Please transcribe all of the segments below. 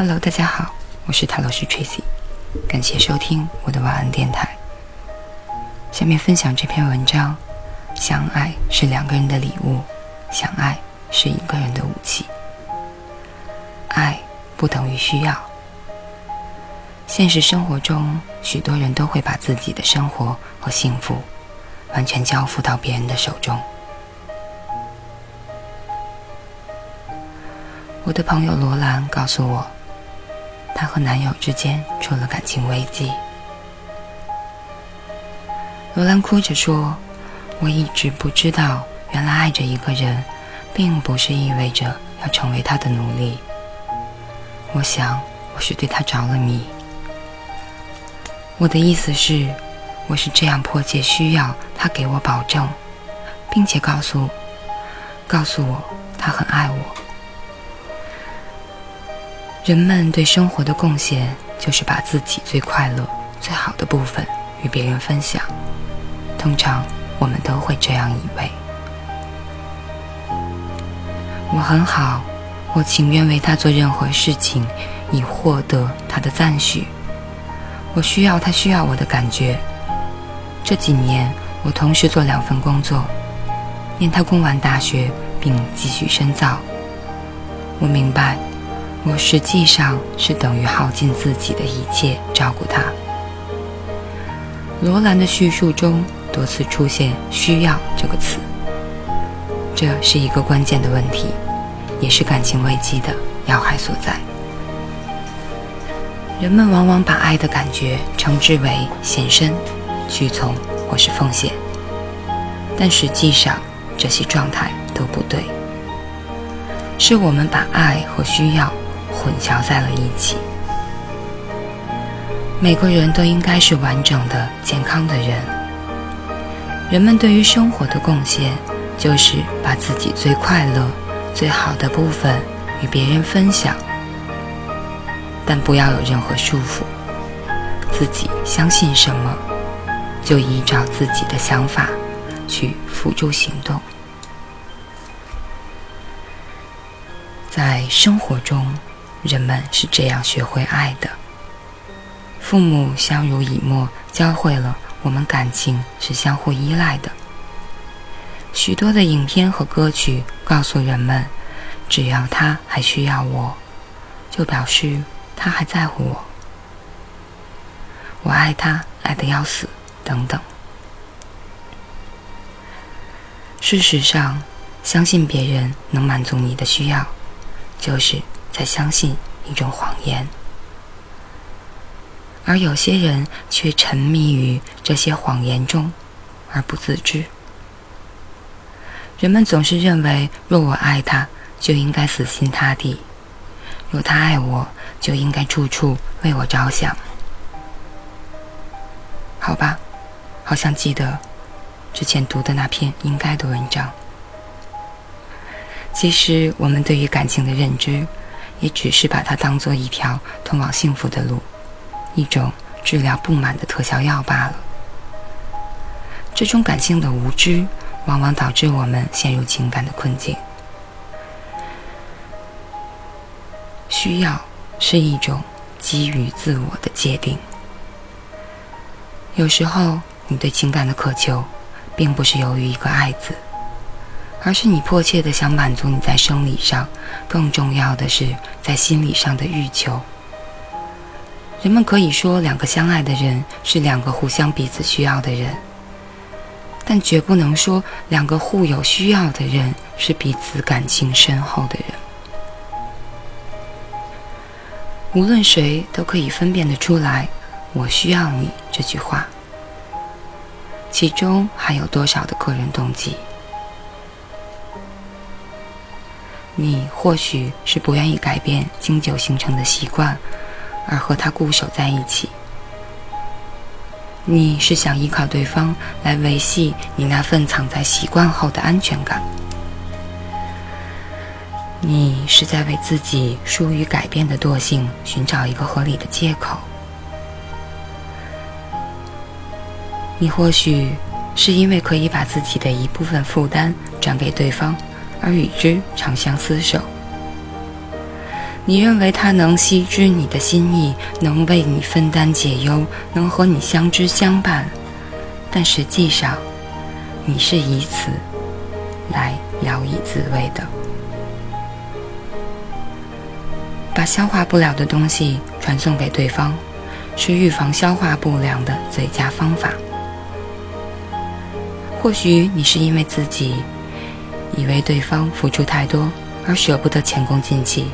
Hello，大家好，我是塔罗师 Tracy，感谢收听我的晚安电台。下面分享这篇文章：相爱是两个人的礼物，相爱是一个人的武器。爱不等于需要。现实生活中，许多人都会把自己的生活和幸福完全交付到别人的手中。我的朋友罗兰告诉我，她和男友之间出了感情危机。罗兰哭着说：“我一直不知道，原来爱着一个人，并不是意味着要成为他的奴隶。我想，我是对他着了迷。我的意思是，我是这样迫切需要他给我保证，并且告诉，告诉我他很爱我。”人们对生活的贡献，就是把自己最快乐、最好的部分与别人分享。通常，我们都会这样以为：我很好，我情愿为他做任何事情，以获得他的赞许。我需要他需要我的感觉。这几年，我同时做两份工作，念他供完大学，并继续深造。我明白。我实际上是等于耗尽自己的一切照顾他。罗兰的叙述中多次出现“需要”这个词，这是一个关键的问题，也是感情危机的要害所在。人们往往把爱的感觉称之为献身、屈从或是奉献，但实际上这些状态都不对，是我们把爱和需要。混淆在了一起。每个人都应该是完整的、健康的人。人们对于生活的贡献，就是把自己最快乐、最好的部分与别人分享，但不要有任何束缚。自己相信什么，就依照自己的想法去付诸行动。在生活中。人们是这样学会爱的。父母相濡以沫，教会了我们感情是相互依赖的。许多的影片和歌曲告诉人们，只要他还需要我，就表示他还在乎我。我爱他，爱得要死，等等。事实上，相信别人能满足你的需要，就是。在相信一种谎言，而有些人却沉迷于这些谎言中而不自知。人们总是认为，若我爱他，就应该死心塌地；若他爱我，就应该处处为我着想。好吧，好像记得之前读的那篇应该的文章。其实，我们对于感情的认知。也只是把它当做一条通往幸福的路，一种治疗不满的特效药罢了。这种感性的无知，往往导致我们陷入情感的困境。需要是一种基于自我的界定。有时候，你对情感的渴求，并不是由于一个“爱”字。而是你迫切的想满足你在生理上，更重要的是在心理上的欲求。人们可以说，两个相爱的人是两个互相彼此需要的人，但绝不能说两个互有需要的人是彼此感情深厚的人。无论谁都可以分辨得出来，“我需要你”这句话，其中还有多少的个人动机？你或许是不愿意改变经久形成的习惯，而和他固守在一起。你是想依靠对方来维系你那份藏在习惯后的安全感。你是在为自己疏于改变的惰性寻找一个合理的借口。你或许是因为可以把自己的一部分负担转给对方。而与之长相厮守，你认为他能悉知你的心意，能为你分担解忧，能和你相知相伴，但实际上，你是以此来聊以自慰的。把消化不了的东西传送给对方，是预防消化不良的最佳方法。或许你是因为自己以为对方付出太多而舍不得前功尽弃，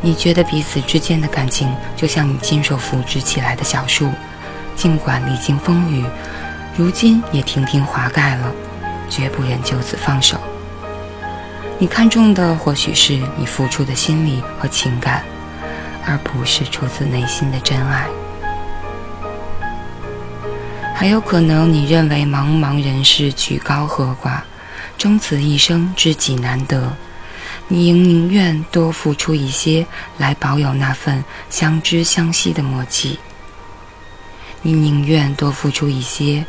你觉得彼此之间的感情就像你亲手扶植起来的小树，尽管历经风雨，如今也亭亭华盖了，绝不忍就此放手。你看重的或许是你付出的心力和情感，而不是出自内心的真爱。还有可能，你认为茫茫人世举高和寡，终此一生知己难得，你应宁愿多付出一些来保有那份相知相惜的默契。你宁愿多付出一些，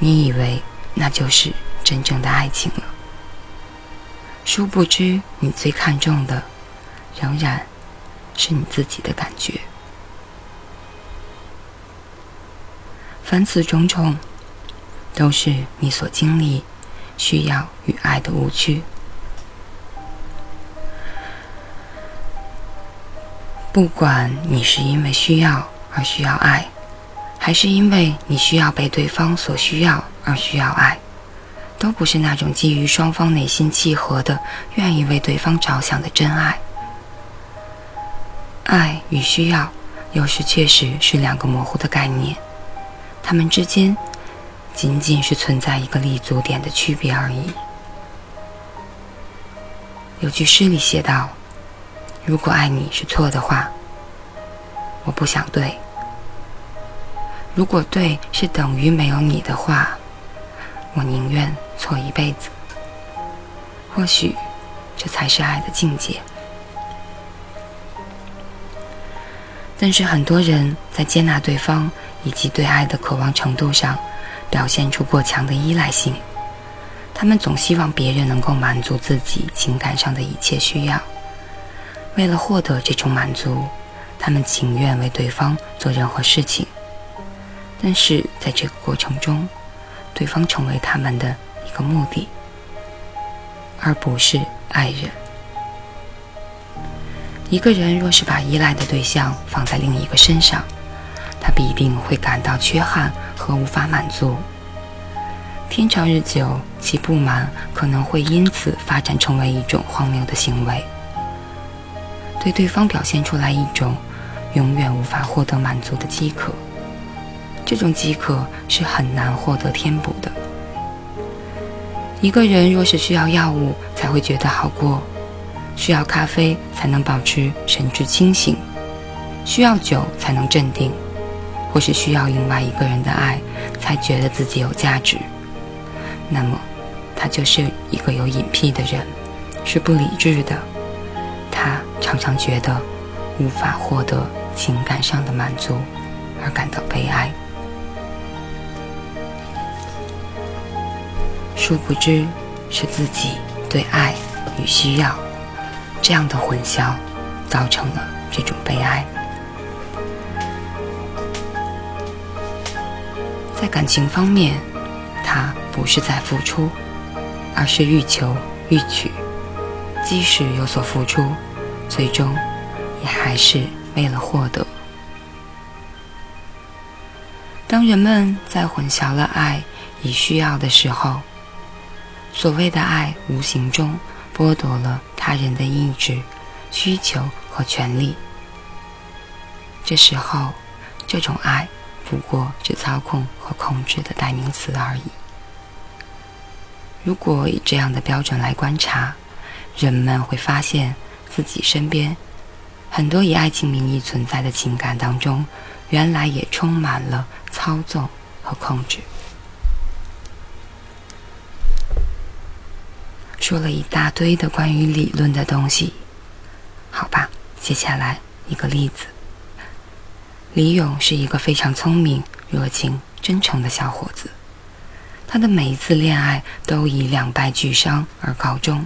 你以为那就是真正的爱情了。殊不知，你最看重的，仍然是你自己的感觉。凡此种种，都是你所经历、需要与爱的误区。不管你是因为需要而需要爱，还是因为你需要被对方所需要而需要爱。都不是那种基于双方内心契合的、愿意为对方着想的真爱。爱与需要，有时确实是两个模糊的概念，它们之间仅仅是存在一个立足点的区别而已。有句诗里写道：“如果爱你是错的话，我不想对；如果对是等于没有你的话，我宁愿。”错一辈子，或许这才是爱的境界。但是很多人在接纳对方以及对爱的渴望程度上，表现出过强的依赖性。他们总希望别人能够满足自己情感上的一切需要。为了获得这种满足，他们情愿为对方做任何事情。但是在这个过程中，对方成为他们的。一个目的，而不是爱人。一个人若是把依赖的对象放在另一个身上，他必定会感到缺憾和无法满足。天长日久，其不满可能会因此发展成为一种荒谬的行为，对对方表现出来一种永远无法获得满足的饥渴。这种饥渴是很难获得填补的。一个人若是需要药物才会觉得好过，需要咖啡才能保持神志清醒，需要酒才能镇定，或是需要另外一个人的爱才觉得自己有价值，那么他就是一个有隐癖的人，是不理智的。他常常觉得无法获得情感上的满足，而感到悲哀。殊不知，是自己对爱与需要这样的混淆，造成了这种悲哀。在感情方面，他不是在付出，而是欲求欲取。即使有所付出，最终也还是为了获得。当人们在混淆了爱与需要的时候，所谓的爱，无形中剥夺了他人的意志、需求和权利。这时候，这种爱不过是操控和控制的代名词而已。如果以这样的标准来观察，人们会发现自己身边很多以爱情名义存在的情感当中，原来也充满了操纵和控制。说了一大堆的关于理论的东西，好吧，接下来一个例子。李勇是一个非常聪明、热情、真诚的小伙子，他的每一次恋爱都以两败俱伤而告终。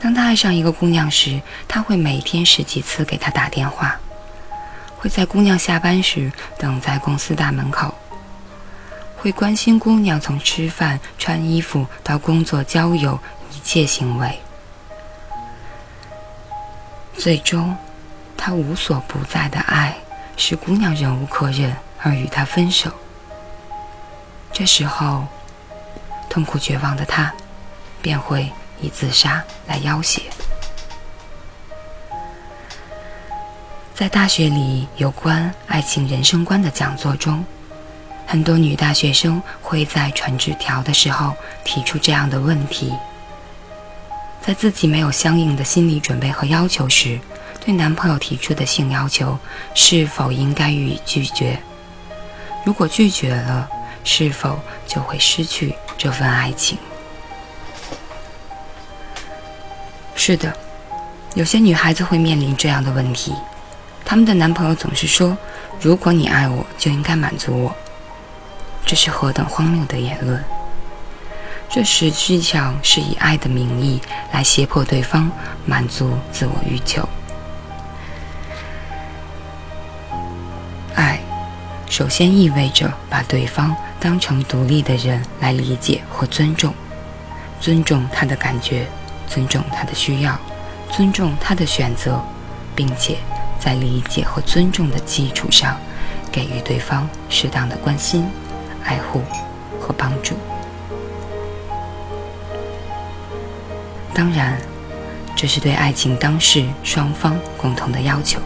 当他爱上一个姑娘时，他会每天十几次给她打电话，会在姑娘下班时等在公司大门口，会关心姑娘从吃饭、穿衣服到工作、交友一切行为。最终，他无所不在的爱使姑娘忍无可忍而与他分手。这时候，痛苦绝望的他便会。以自杀来要挟。在大学里有关爱情人生观的讲座中，很多女大学生会在传纸条的时候提出这样的问题：在自己没有相应的心理准备和要求时，对男朋友提出的性要求是否应该予以拒绝？如果拒绝了，是否就会失去这份爱情？是的，有些女孩子会面临这样的问题，她们的男朋友总是说：“如果你爱我，就应该满足我。”这是何等荒谬的言论！这实际上是以爱的名义来胁迫对方满足自我欲求。首先意味着把对方当成独立的人来理解或尊重，尊重他的感觉。尊重他的需要，尊重他的选择，并且在理解和尊重的基础上，给予对方适当的关心、爱护和帮助。当然，这是对爱情当事双方共同的要求。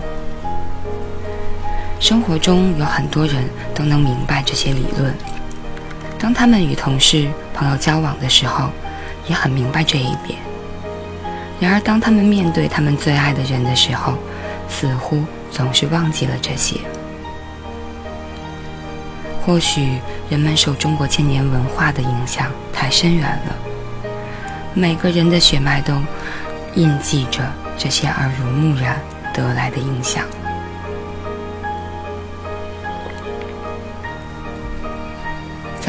生活中有很多人都能明白这些理论，当他们与同事、朋友交往的时候，也很明白这一点。然而，当他们面对他们最爱的人的时候，似乎总是忘记了这些。或许人们受中国千年文化的影响太深远了，每个人的血脉都印记着这些耳濡目染得来的影响。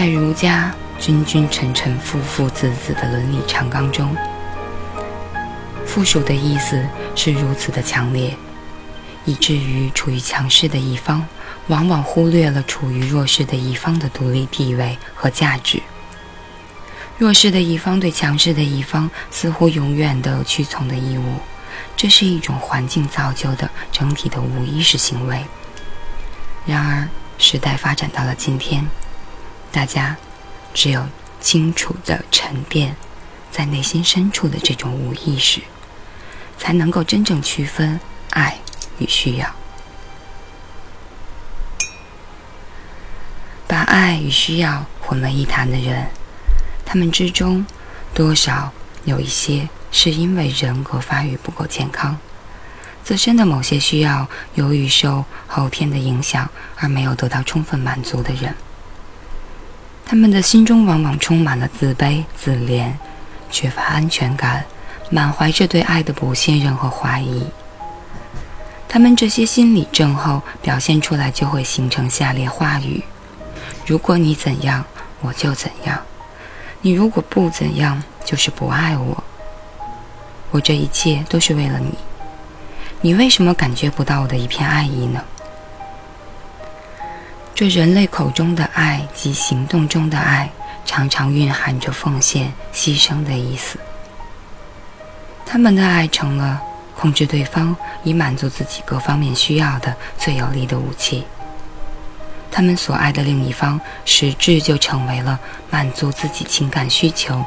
在儒家君君臣臣父父子子的伦理长纲中。附属的意思是如此的强烈，以至于处于强势的一方，往往忽略了处于弱势的一方的独立地位和价值。弱势的一方对强势的一方似乎永远都有屈从的义务，这是一种环境造就的整体的无意识行为。然而，时代发展到了今天，大家只有清楚的沉淀在内心深处的这种无意识。才能够真正区分爱与需要。把爱与需要混为一谈的人，他们之中多少有一些是因为人格发育不够健康，自身的某些需要由于受后天的影响而没有得到充分满足的人。他们的心中往往充满了自卑、自怜，缺乏安全感。满怀着对爱的不信任和怀疑，他们这些心理症候表现出来，就会形成下列话语：如果你怎样，我就怎样；你如果不怎样，就是不爱我。我这一切都是为了你，你为什么感觉不到我的一片爱意呢？这人类口中的爱及行动中的爱，常常蕴含着奉献、牺牲的意思。他们的爱成了控制对方以满足自己各方面需要的最有力的武器。他们所爱的另一方，实质就成为了满足自己情感需求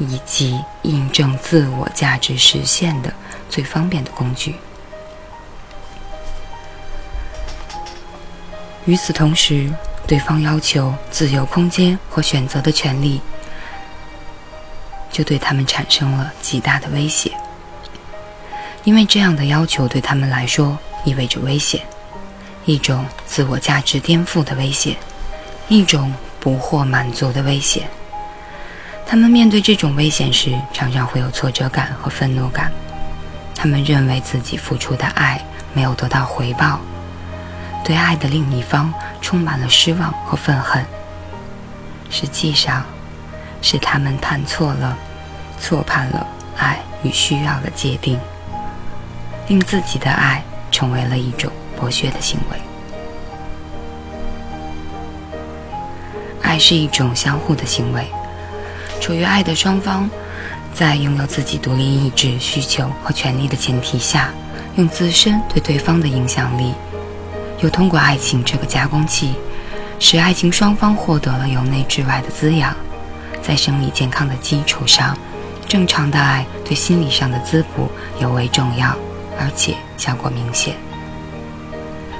以及印证自我价值实现的最方便的工具。与此同时，对方要求自由空间和选择的权利。就对他们产生了极大的威胁，因为这样的要求对他们来说意味着危险，一种自我价值颠覆的危险，一种不获满足的危险。他们面对这种危险时，常常会有挫折感和愤怒感，他们认为自己付出的爱没有得到回报，对爱的另一方充满了失望和愤恨。实际上。是他们判错了，错判了爱与需要的界定，令自己的爱成为了一种剥削的行为。爱是一种相互的行为，处于爱的双方，在拥有自己独立意志、需求和权利的前提下，用自身对对方的影响力，又通过爱情这个加工器，使爱情双方获得了由内至外的滋养。在生理健康的基础上，正常的爱对心理上的滋补尤为重要，而且效果明显。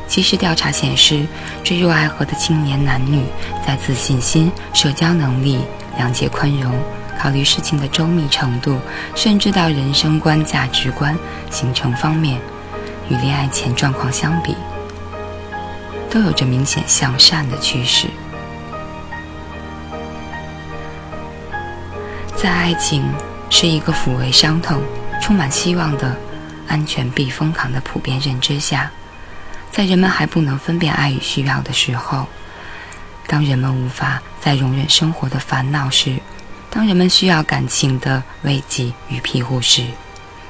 其实调查显示，坠入爱河的青年男女，在自信心、社交能力、谅解宽容、考虑事情的周密程度，甚至到人生观、价值观形成方面，与恋爱前状况相比，都有着明显向善的趋势。在爱情是一个抚慰伤痛、充满希望的安全避风港的普遍认知下，在人们还不能分辨爱与需要的时候，当人们无法再容忍生活的烦恼时，当人们需要感情的慰藉与庇护时，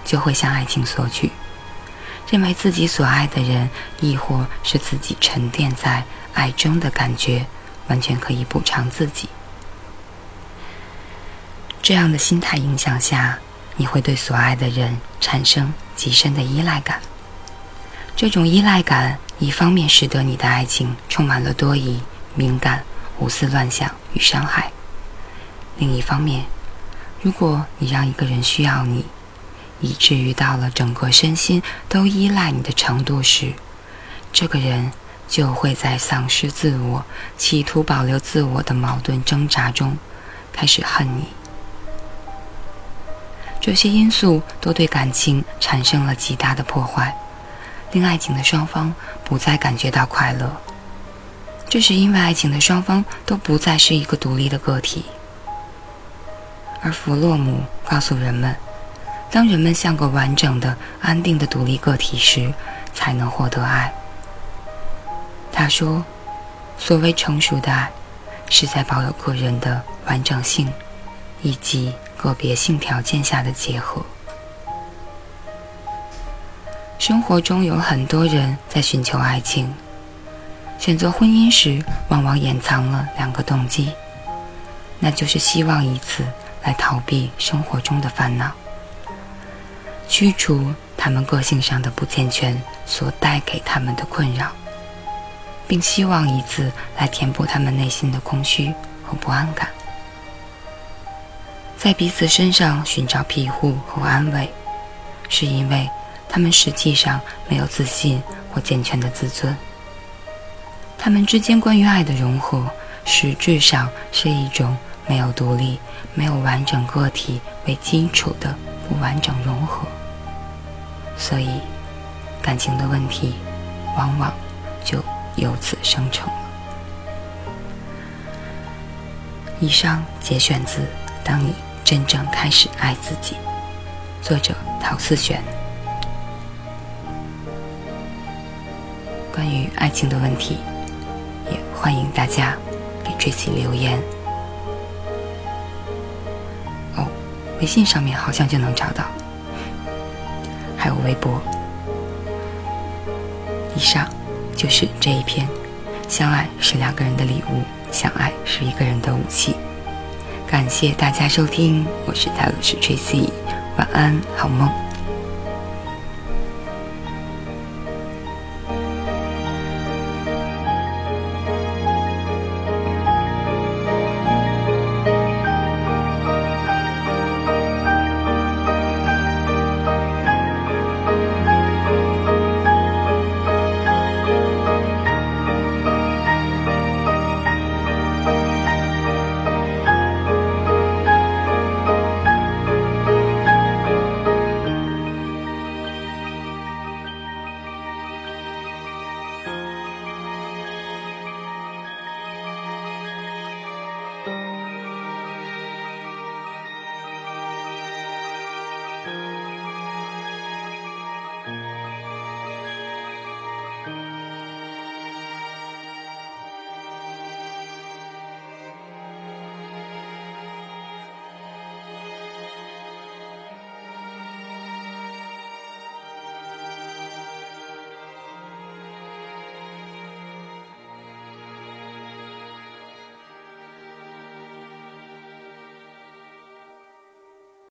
就会向爱情索取，认为自己所爱的人，亦或是自己沉淀在爱中的感觉，完全可以补偿自己。这样的心态影响下，你会对所爱的人产生极深的依赖感。这种依赖感，一方面使得你的爱情充满了多疑、敏感、胡思乱想与伤害；另一方面，如果你让一个人需要你，以至于到了整个身心都依赖你的程度时，这个人就会在丧失自我、企图保留自我的矛盾挣扎中，开始恨你。这些因素都对感情产生了极大的破坏，令爱情的双方不再感觉到快乐。这是因为爱情的双方都不再是一个独立的个体。而弗洛姆告诉人们，当人们像个完整的、安定的独立个体时，才能获得爱。他说：“所谓成熟的爱，是在保有个人的完整性，以及。”个别性条件下的结合。生活中有很多人在寻求爱情，选择婚姻时，往往掩藏了两个动机，那就是希望以此来逃避生活中的烦恼，驱除他们个性上的不健全所带给他们的困扰，并希望以此来填补他们内心的空虚和不安感。在彼此身上寻找庇护和安慰，是因为他们实际上没有自信或健全的自尊。他们之间关于爱的融合，实质上是一种没有独立、没有完整个体为基础的不完整融合。所以，感情的问题往往就由此生成了。以上节选自《当你》。真正开始爱自己。作者陶思璇。关于爱情的问题，也欢迎大家给 Tracy 留言。微信上面好像就能找到，还有微博。以上就是这一篇。相爱是两个人的礼物，相爱是一个人的武器。感谢大家收听，我是泰勒斯 Tracy，晚安，好梦。